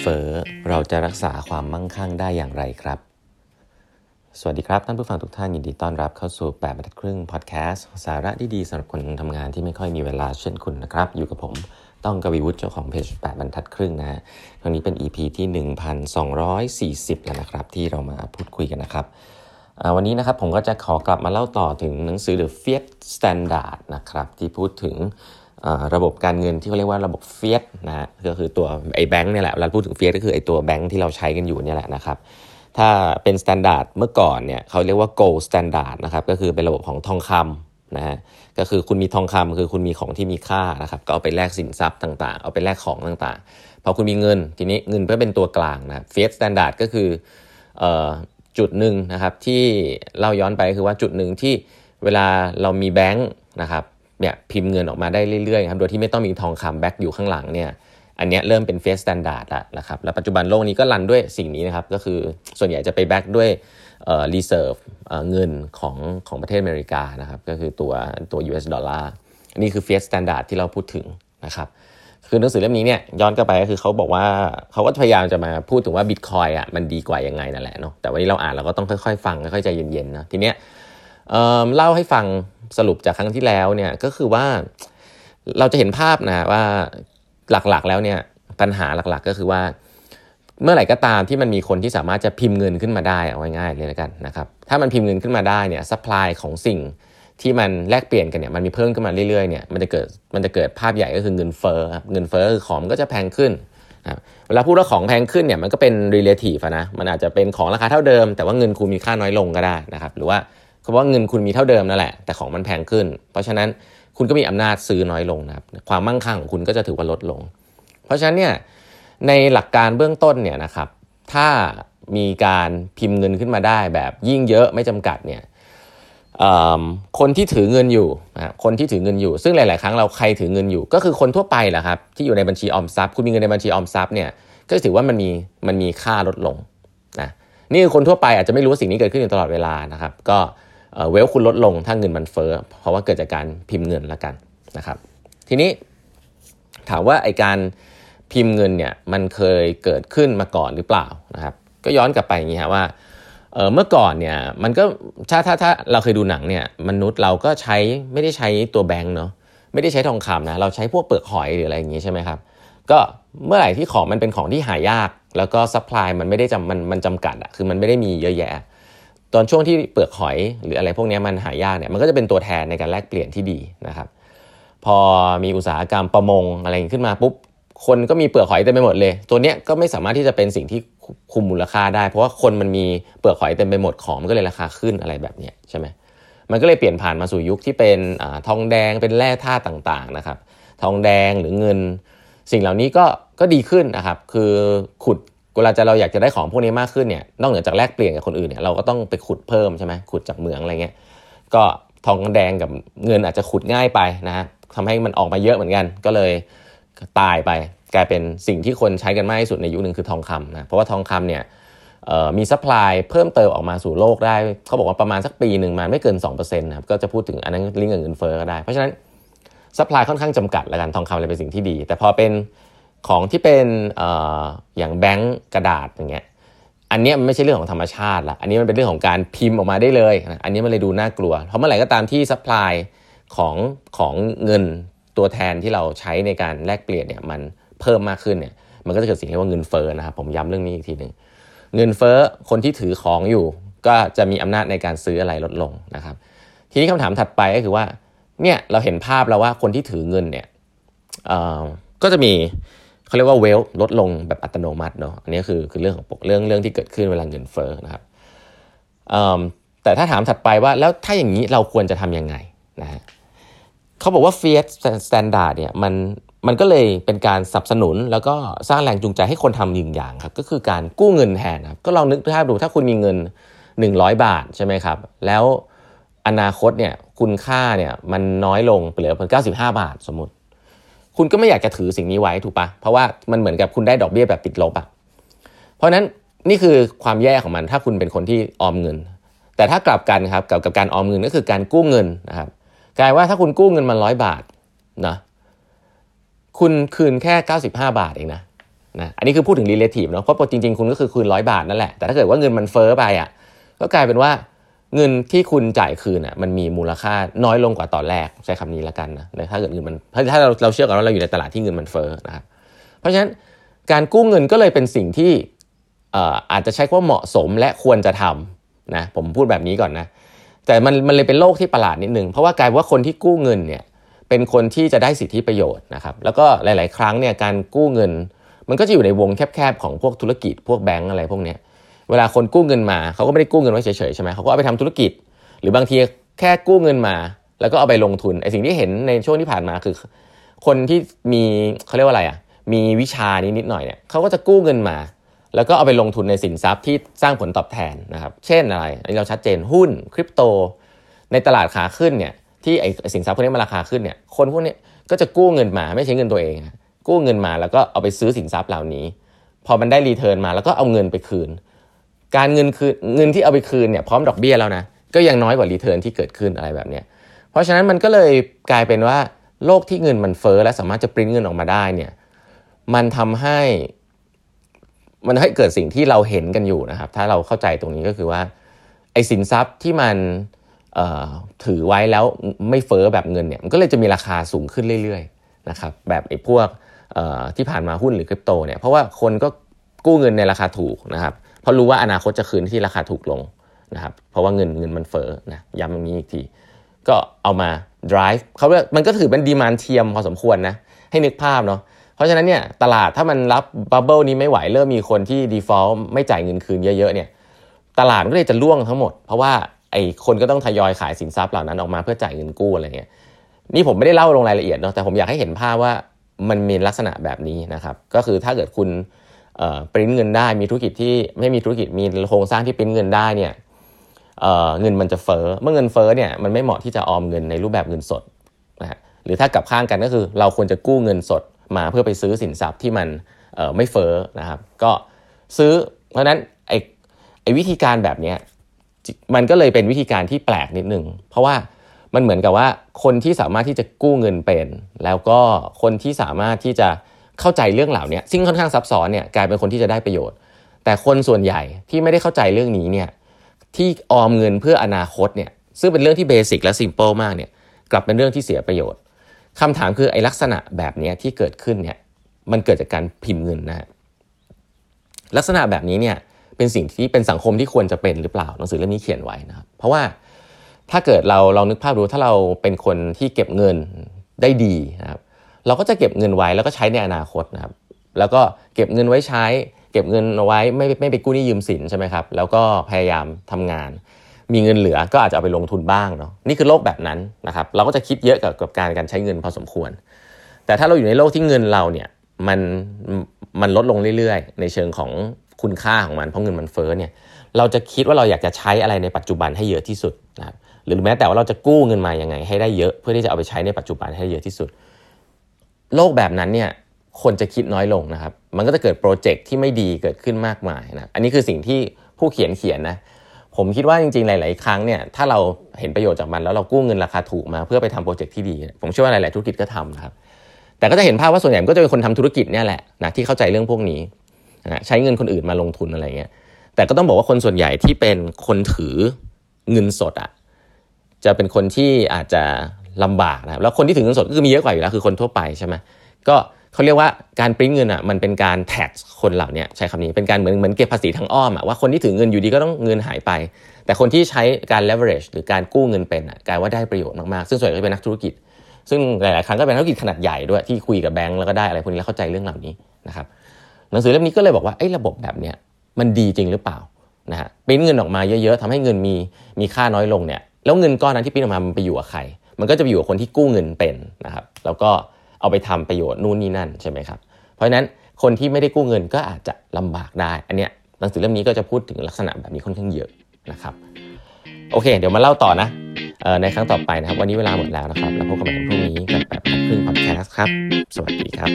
เฟ้อเราจะรักษาความมั่งคั่งได้อย่างไรครับ สวัสดีครับ ท่านผู้ฟังทุกท่านยินดีต้อนรับเข้าสู่ 8บรรทัดครึ่งพอดแคสต์สาระดีๆสำหรับคนทำงานที่ไม่ค่อยมีเวลาเช่นคุณนะครับ อยู่กับผมต้องกวีวุฒิเจ้าของเพจ8บรรทัดครึ่งนะครั้งนี้เป็น EP ที่ 1240 แล้วนะครับ ที่เรามาพูดคุยกันนะครับวันนี้นะครับผมก็จะขอกลับมาเล่าต่อถึงหนังสือ The Fiat Standard นะครับที่พูดถึง ระบบการเงินที่เขาเรียกว่าระบบ fiat นะฮะก็คือตัวไอ้แบงค์เนี่ยแหละเราพูดถึง fiat ก็คือไอ้ตัวแบงค์ที่เราใช้กันอยู่เนี่ยแหละนะครับถ้าเป็น standard เมื่อก่อนเนี่ยเขาเรียกว่า gold standard นะครับก็คือเป็นระบบของทองคำนะฮะก็คือคุณมีทองคำคือคุณมีของที่มีค่านะครับก็เอาไปแลกสินทรัพย์ต่างๆ เอาไปแลกของต่างๆพอคุณมีเงินทีนี้เงินเพื่อเป็นตัวกลางนะ fiat standard ก็คือจุดหนึ่งนะครับที่เล่าย้อนไปคือว่าจุดหนึ่งที่เวลาเรามีแบงค์นะครับ เนี่ยพิมพ์เงินออกมาได้เรื่อยๆครับโดยที่ไม่ต้องมีทองคำ back อยู่ข้างหลังเนี่ยอันนี้เริ่มเป็น fiat standard แล้วนะครับแล้วปัจจุบันโลกนี้ก็ run ด้วยสิ่งนี้นะครับก็คือส่วนใหญ่จะไป back ด้วยเอ่อ reserve เงินของของประเทศอเมริกานะครับก็คือตัวตัว US ดอลลาร์นี่คือ fiat standard ที่เราพูดถึงนะครับคือหนังสือเล่มนี้เนี่ยย้อนกลับไปก็คือเขาบอกว่าเขาก็พยายามจะมาพูดถึงว่าบิตคอยน์อะมันดีกว่ายังไงนั่นแหละเนาะแต่วันนี้เราอ่านเราก็ต้องค่อยๆ ฟังค่อยๆใจเย็นๆนะทีเนี้ย เเล่าให้ฟังสรุปจากครั้งที่แล้วเนี่ยก็คือว่าเราจะเห็นภาพนะว่าหลักๆ แล้วเนี่ยปัญหาหลักๆก็คือว่า เมื่อไหร่ก็ตามที่มันมีคนที่สามารถจะพิมพ์เงินขึ้นมาได้เอาง่ายๆเลยแล้วกันนะครับถ้ามันพิมพ์เงินขึ้นมาได้เนี่ยซัพพลายของสิ่งที่มันแลกเปลี่ยนกันเนี่ยมันมีเพิ่มขึ้นมาเรื่อยๆเนี่ยมันจะเกิดมันจะเกิดภาพใหญ่ก็คือเงินเฟ้อเงินเฟ้อคือของก็จะแพงขึ้นนะเวลาพูดว่าของแพงขึ้นเนี่ยมันก็เป็น relative นะมันอาจจะเป็นของราคาเท่าเดิม แต่ว่าเงินคุณมีค่าน้อยลงก็ได้นะครับหรือว่า เพราะว่าเงินคุณมีเท่าเดิมนั่นแหละแต่ของมันแพงขึ้น เพราะฉะนั้นคุณก็มีอำนาจซื้อน้อยลงนะครับความมั่งคั่งของคุณก็จะถือว่าลดลง เพราะฉะนั้นเนี่ยในหลักการเบื้องต้นเนี่ยนะครับถ้ามีการพิมพ์เงินขึ้นมาได้แบบยิ่งเยอะไม่จำกัดเนี่ยคนที่ถือเงินอยู่คนที่ถือเงินอยู่ ซึ่งหลาย ๆ ครั้งเราใครถือเงินอยู่ ก็คือคนทั่วไปแหละครับที่อยู่ในบัญชีออมทรัพย์คุณมีเงินในบัญชีออมทรัพย์เนี่ยก็ถือว่ามันมีมันมีค่าลดลงนะนี่คือคนทั่วไปอาจจะไม่รู้ว่าสิ่งนี้เกิดขึ้นอยู่ตลอดเวลานะครับ ก็ เวลคุณลดลงถ้าเงินมันเฟ้อเพราะว่าเกิดจากการพิมพ์เงินละกันนะครับ ทีนี้ถามว่าไอการพิมพ์เงินเนี่ยมันเคยเกิดขึ้นมาก่อนหรือเปล่านะครับก็ย้อนกลับไปอย่างนี้ฮะว่าเเมื่อก่อนเนี่ยมันก็ถ้าถ้าถ้าเราเคยดูหนังเนี่ยมนุษย์เราก็ใช้ไม่ได้ใช้ตัวแบงค์เนาะไม่ได้ใช้ทองคำนะเราใช้พวกเปลือกหอยหรืออะไรอย่างนี้ใช่ไหมครับก็เมื่อไหร่ที่ของมันเป็นของที่หายาก แล้วก็ซัพพลายมันไม่ได้จำมันมันจำกัดอะคือมันไม่ได้มีเยอะแยะ ตอนช่วงที่เปลือกหอยหรืออะไรพวกนี้มันหายากเนี่ยมันก็จะเป็นตัวแทนในการแลกเปลี่ยนที่ดีนะครับ พอมีอุตสาหกรรมประมงอะไรขึ้นมาปุ๊บคนก็มีเปลือกหอยเต็มไปหมดเลย ตัวเนี้ยก็ไม่สามารถที่จะเป็นสิ่งที่คุมมูลค่าได้ เพราะว่าคนมันมีเปลือกหอยเต็มไปหมดของมันก็เลยราคาขึ้นอะไรแบบนี้ใช่ไหมมันก็เลยเปลี่ยนผ่านมาสู่ยุคที่เป็นอทองแดงเป็นแร่ธาตุต่างๆนะครับ ทองแดงหรือเงิน สิ่งเหล่านี้ก็ก็ดีขึ้นนะครับ คือขุด เวลาจะเราอยากจะได้ของพวกนี้มากขึ้นเนี่ยนอกเหนือจากแลกเปลี่ยนกับคนอื่นเนี่ยเราก็ต้องไปขุดเพิ่มใช่ไหมขุดจากเมืองอะไรเงี้ยก็ทองแดงกับเงินอาจจะขุดง่ายไปนะฮะทำให้มันออกมาเยอะเหมือนกัน ก็เลยตายไป กลายเป็นสิ่งที่คนใช้กันมากที่สุดในยุคหนึ่งคือทองคำนะเพราะว่าทองคำเนี่ยมี supply เพิ่มเติมออกมาสู่โลกได้เขาบอกว่าประมาณสักปีหนึ่งมาไม่เกิน2%นะครับก็จะพูดถึงอันนั้นลิงก์กับเงินเฟ้อก็ได้ เพราะฉะนั้นsupply ค่อนข้างจำกัดแล้วกันทองคำเลยเป็นสิ่งที่ดี แต่พอเป็น ของที่เป็นอย่างแบงก์กระดาษอย่างเงี้ยอันนี้มันไม่ใช่เรื่องของธรรมชาติละอันนี้มันเป็นเรื่องของการพิมพ์ออกมาได้เลยนะอันนี้มันเลยดูน่ากลัว เพราะเมื่อไหร่ก็ตามที่ supply ของของเงินตัวแทนที่เราใช้ในการแลกเปลี่ยนเนี่ยมันเพิ่มมากขึ้นเนี่ยมันก็จะเกิดสิ่งเรียกว่าเงินเฟ้อนะครับผมย้ำเรื่องนี้อีกทีหนึ่งเงินเฟ้อคนที่ถือของอยู่ ก็จะมีอำนาจในการซื้ออะไรลดลงนะครับ ทีนี้คำถามถัดไปก็คือว่าเนี่ยเราเห็นภาพแล้วว่าคนที่ถือเงินเนี่ยก็จะมี เขาเรียกว่าเวลลดลงแบบอัตโนมัติเนาะอันนี้คือคือเรื่องของเรื่องเรื่องที่เกิดขึ้นเวลาเงินเฟ้อนะครับแต่ถ้าถามถัดไปว่าแล้วถ้าอย่างนี้เราควรจะทํำยังไงนะฮะเขาบอกว่า Fiat Standard เนี่ยมันมันก็เลยเป็นการสนับสนุนแล้วก็สร้างแรงจูงใจให้คนทำยิงอย่างครับก็คือการกู้เงินแทนครับก็ลองนึกภาพดูถ้าคุณมีเงิน 100 บาทใช่ไหมครับ แล้วอนาคตเนี่ยคุณค่าเนี่ยมันน้อยลงเหลือเพียง95 บาทสมมติ คุณก็ไม่อยากจะถือสิ่งนี้ไว้ถูกปะเพราะว่ามันเหมือนกับคุณได้ดอกเบี้ยแบบติดลบอะเพราะนั้นนี่คือความแย่ของมันถ้าคุณเป็นคนที่ออมเงิน แต่ถ้ากลับกันครับกับกับการออมเงินก็คือการกู้เงินนะครับกลายว่าถ้าคุณกู้เงินมาร้อยบาทนะคุณคืนแค่ 95 บาทเองนะนะอันนี้คือพูดถึง relative เนาะเพราะจริงๆ คุณก็คือคืนร้อยบาทนั่นแหละแต่ถ้าเกิดว่าเงินมันเฟ้อไปอะก็กลายเป็นว่า เงินที่คุณจ่ายคืนอะมันมีมูลค่าน้อยลงกว่าตอนแรกใช้คำนี้แล้วกันนะถ้าเกิดเงินมันถ้าเราเราเชื่อกันว่าเราอยู่ในตลาดที่เงินมันเฟ้อนะครับเพราะฉะนั้นการกู้เงินก็เลยเป็นสิ่งที่อาจจะใช้ว่าเหมาะสมและควรจะทำนะผมพูดแบบนี้ก่อนนะแต่มันมันเลยเป็นโลกที่ประหลาดนิดนึงเพราะว่ากลายว่าคนที่กู้เงินเนี่ยเป็นคนที่จะได้สิทธิประโยชน์นะครับแล้วก็หลาย ๆ ครั้งเนี่ยการกู้เงิน มันก็จะอยู่ในวงแคบ ๆ ของพวกธุรกิจพวกแบงก์อะไรพวกนี้ เวลาคนกู้เงินมาเขาก็ไม่ได้กู้เงินไว้เฉยๆใช่ไหมเขาก็เอาไปทำธุรกิจ หรือบางทีแค่กู้เงินมา แล้วก็เอาไปลงทุนไอสิ่งที่เห็นในช่วงที่ผ่านมาคือ คนที่มีเขาเรียกว่าอะไรอะมีวิชานี้นิดหน่อยเนี่ยเขาก็จะกู้เงินมา แล้วก็เอาไปลงทุนในสินทรัพย์ที่สร้างผลตอบแทนนะครับเช่นอะไรอันนี้เราชัดเจนหุ้นคริปโต ในตลาดขาขึ้นเนี่ยที่ไอ้สินทรัพย์พวกนี้มันราคาขึ้นเนี่ยคนพวกนี้ก็จะกู้เงินมาไม่ใช้เงินตัวเอง กู้เงินมาแล้วก็เอาไปซื้อสินทรัพย์เหล่านี้ พอมันได้ return มาแล้วก็เอาเงินไปคืน การเงินคืนเงินที่เอาไปคืนเนี่ยพร้อมดอกเบี้ยแล้วนะก็ยังน้อยกว่า return ที่เกิดขึ้นอะไรแบบนี้เพราะฉะนั้นมันก็เลยกลายเป็นว่าโลกที่เงินมันเฟ้อและสามารถจะปริ้นเงินออกมาได้เนี่ยมันทำให้มันให้เกิดสิ่งที่เราเห็นกันอยู่นะครับ ถ้าเราเข้าใจตรงนี้ก็คือว่าไอ้สินทรัพย์ที่มันถือไว้แล้วไม่เฟ้อแบบเงินเนี่ยมันก็เลยจะมีราคาสูงขึ้นเรื่อยๆนะครับแบบไอ้พวกที่ผ่านมาหุ้นหรือคริปโตเนี่ยเพราะว่าคนก็กู้เงินในราคาถูกนะครับ เพราะรู้ว่าอนาคตจะคืนที่ราคาถูกลงนะครับเพราะว่าเงินเงินมันเฟ้อนะย้ำตรงนี้อีกที ก็เอามา drive เขาเรียกมันก็ถือเป็น demand เทียมพอสมควรนะให้นึกภาพเนาะเพราะฉะนั้นเนี่ยตลาดถ้ามันรับ bubble นี้ไม่ไหวเริ่มมีคนที่ default ไม่จ่ายเงินคืนเยอะๆเนี่ยตลาดก็เลยจะล่วงทั้งหมด เพราะว่าไอ้คนก็ต้องทยอยขายสินทรัพย์เหล่านั้นออกมาเพื่อจ่ายเงินกู้อะไรเงี้ยนี่ผมไม่ได้เล่าลงรายละเอียดเนาะแต่ผมอยากให้เห็นภาพว่ามันมีลักษณะแบบนี้นะครับก็คือถ้าเกิดคุณ ปริ้นเงินได้มีธุรกิจที่ไม่มีธุรกิจมีโครงสร้างที่ปริ้นเงินได้เนี่ยเเงินมันจะเฟ้อเมื่อเงินเฟ้อเนี่ยมันไม่เหมาะที่จะออมเงินในรูปแบบเงินสดนะฮะหรือถ้ากลับข้างกันก็คือ เราควรจะกู้เงินสดมาเพื่อไปซื้อสินทรัพย์ที่มันไม่เฟ้อนะครับ ก็ซื้อเพราะฉะนั้นไอ้ไอ้วิธีการแบบนี้มันก็เลยเป็นวิธีการที่แปลกนิดนึง เพราะว่ามันเหมือนกับว่าคนที่สามารถที่จะกู้เงินเป็น แล้วก็คนที่สามารถที่จะ เข้าใจเรื่องเหล่านี้ซึ่งค่อนข้างซับซ้อนเนี่ยกลายเป็นคนที่จะได้ประโยชน์ แต่คนส่วนใหญ่ที่ไม่ได้เข้าใจเรื่องนี้เนี่ยที่ออมเงินเพื่ออนาคตเนี่ยซึ่งเป็นเรื่องที่เบสิกและซิมเปิลมากเนี่ยกลับเป็นเรื่องที่เสียประโยชน์คำถามคือไอ้ลักษณะแบบนี้ที่เกิดขึ้นเนี่ยมันเกิดจากการพิมพ์เงินนะลักษณะแบบนี้เนี่ยเป็นสิ่งที่เป็นสังคมที่ควรจะเป็นหรือเปล่าหนังสือเล่มนี้เขียนไว้นะครับเพราะว่าถ้าเกิดเราเรานึกภาพดูถ้าเราเป็นคนที่เก็บเงินได้ดีนะครับ เราก็จะเก็บเงินไว้แล้วก็ใช้ในอนาคตนะครับแล้วก็เก็บเงินไว้ใช้ เก็บเงินเอาไว้ไม่ไม่ไปกู้หนี้ยืมสินใช่ไหมครับแล้วก็พยายามทำงาน มีเงินเหลือก็อาจจะเอาไปลงทุนบ้างเนาะนี่คือโลกแบบนั้นนะครับเราก็จะคิดเยอะกับกับการการใช้เงินพอสมควร แต่ถ้าเราอยู่ในโลกที่เงินเราเนี่ยมันมันลดลงเรื่อยๆ ในเชิงของคุณค่าของมันเพราะเงินมันเฟ้อเนี่ยเราจะคิดว่าเราอยากจะใช้อะไรในปัจจุบันให้เยอะที่สุดนะครับหรือแม้แต่ว่าเราจะกู้เงินมาอย่างไงให้ได้เยอะ เพื่อที่จะเอาไปใช้ในปัจจุบันให้เยอะที่สุด โลกแบบนั้นเนี่ยคนจะคิดน้อยลงนะครับ มันก็จะเกิดโปรเจกต์ที่ไม่ดีเกิดขึ้นมากมายนะอันนี้คือสิ่งที่ผู้เขียนเขียนนะผมคิดว่าจริงๆ หลาย ๆ ครั้งเนี่ยถ้าเราเห็นประโยชน์จากมันแล้วเรากู้เงินราคาถูกมาเพื่อไปทำโปรเจกต์ที่ดี ผมเชื่อว่าหลาย ๆ ธุรกิจก็ทำนะครับ แต่ก็จะเห็นภาพว่าส่วนใหญ่ก็จะเป็นคนทำธุรกิจเนี่ยแหละนะที่เข้าใจเรื่องพวกนี้นะใช้เงินคนอื่นมาลงทุนอะไรเงี้ยแต่ก็ต้องบอกว่าคนส่วนใหญ่ที่เป็นคนถือเงินสดอะจะเป็นคนที่อาจจะ ลำบากนะแล้วคนที่ถือเงินสดก็คือมีเยอะกว่าอยู่แล้วคือคนทั่วไปใช่ไหมก็เขาเรียกว่าการปริ้นเงินอะมันเป็นการแท็กคนเหล่านี้ใช้คำนี้เป็นการเหมือนเหมือนเก็บภาษีทางอ้อมอะว่าคนที่ถือเงินอยู่ดีก็ต้องเงินหายไป แต่คนที่ใช้การ leverage หรือการกู้เงินเป็นอะกลายว่าได้ประโยชน์มากๆซึ่งส่วนใหญ่ก็เป็นนักธุรกิจ ซึ่งหลายๆครั้งก็เป็นธุรกิจขนาดใหญ่ด้วยที่คุยกับแบงก์แล้วก็ได้อะไรพวกนี้แล้วเข้าใจเรื่องเหล่านี้นะครับหนังสือเล่มนี้ก็เลยบอกว่าไอ้ระบบแบบเนี้ยมันดีจริงหรือเปล่านะฮะปริ้นเงินออกมาเยอะๆทำให้เงินมีมีค่าน้อยลงเนี่ยแล้วเงินก้อนนั้นที่ปริ้นออกมามันไปอยู่กับใคร มันก็จะไปอยู่กับคนที่กู้เงินเป็นนะครับแล้วก็เอาไปทำประโยชน์นู่นนี่นั่นใช่ไหมครับเพราะฉะนั้นคนที่ไม่ได้กู้เงินก็อาจจะลำบากได้ อันเนี้ยหนังสือเล่มนี้ก็จะพูดถึงลักษณะแบบนี้ค่อนข้างเยอะนะครับโอเค เดี๋ยวมาเล่าต่อนะในครั้งต่อไปนะครับ วันนี้เวลาหมดแล้วนะครับ แล้วพบกันใหม่พรุ่งนี้กับแบบครึ่งพอดแคสต์ครับ สวัสดีครับ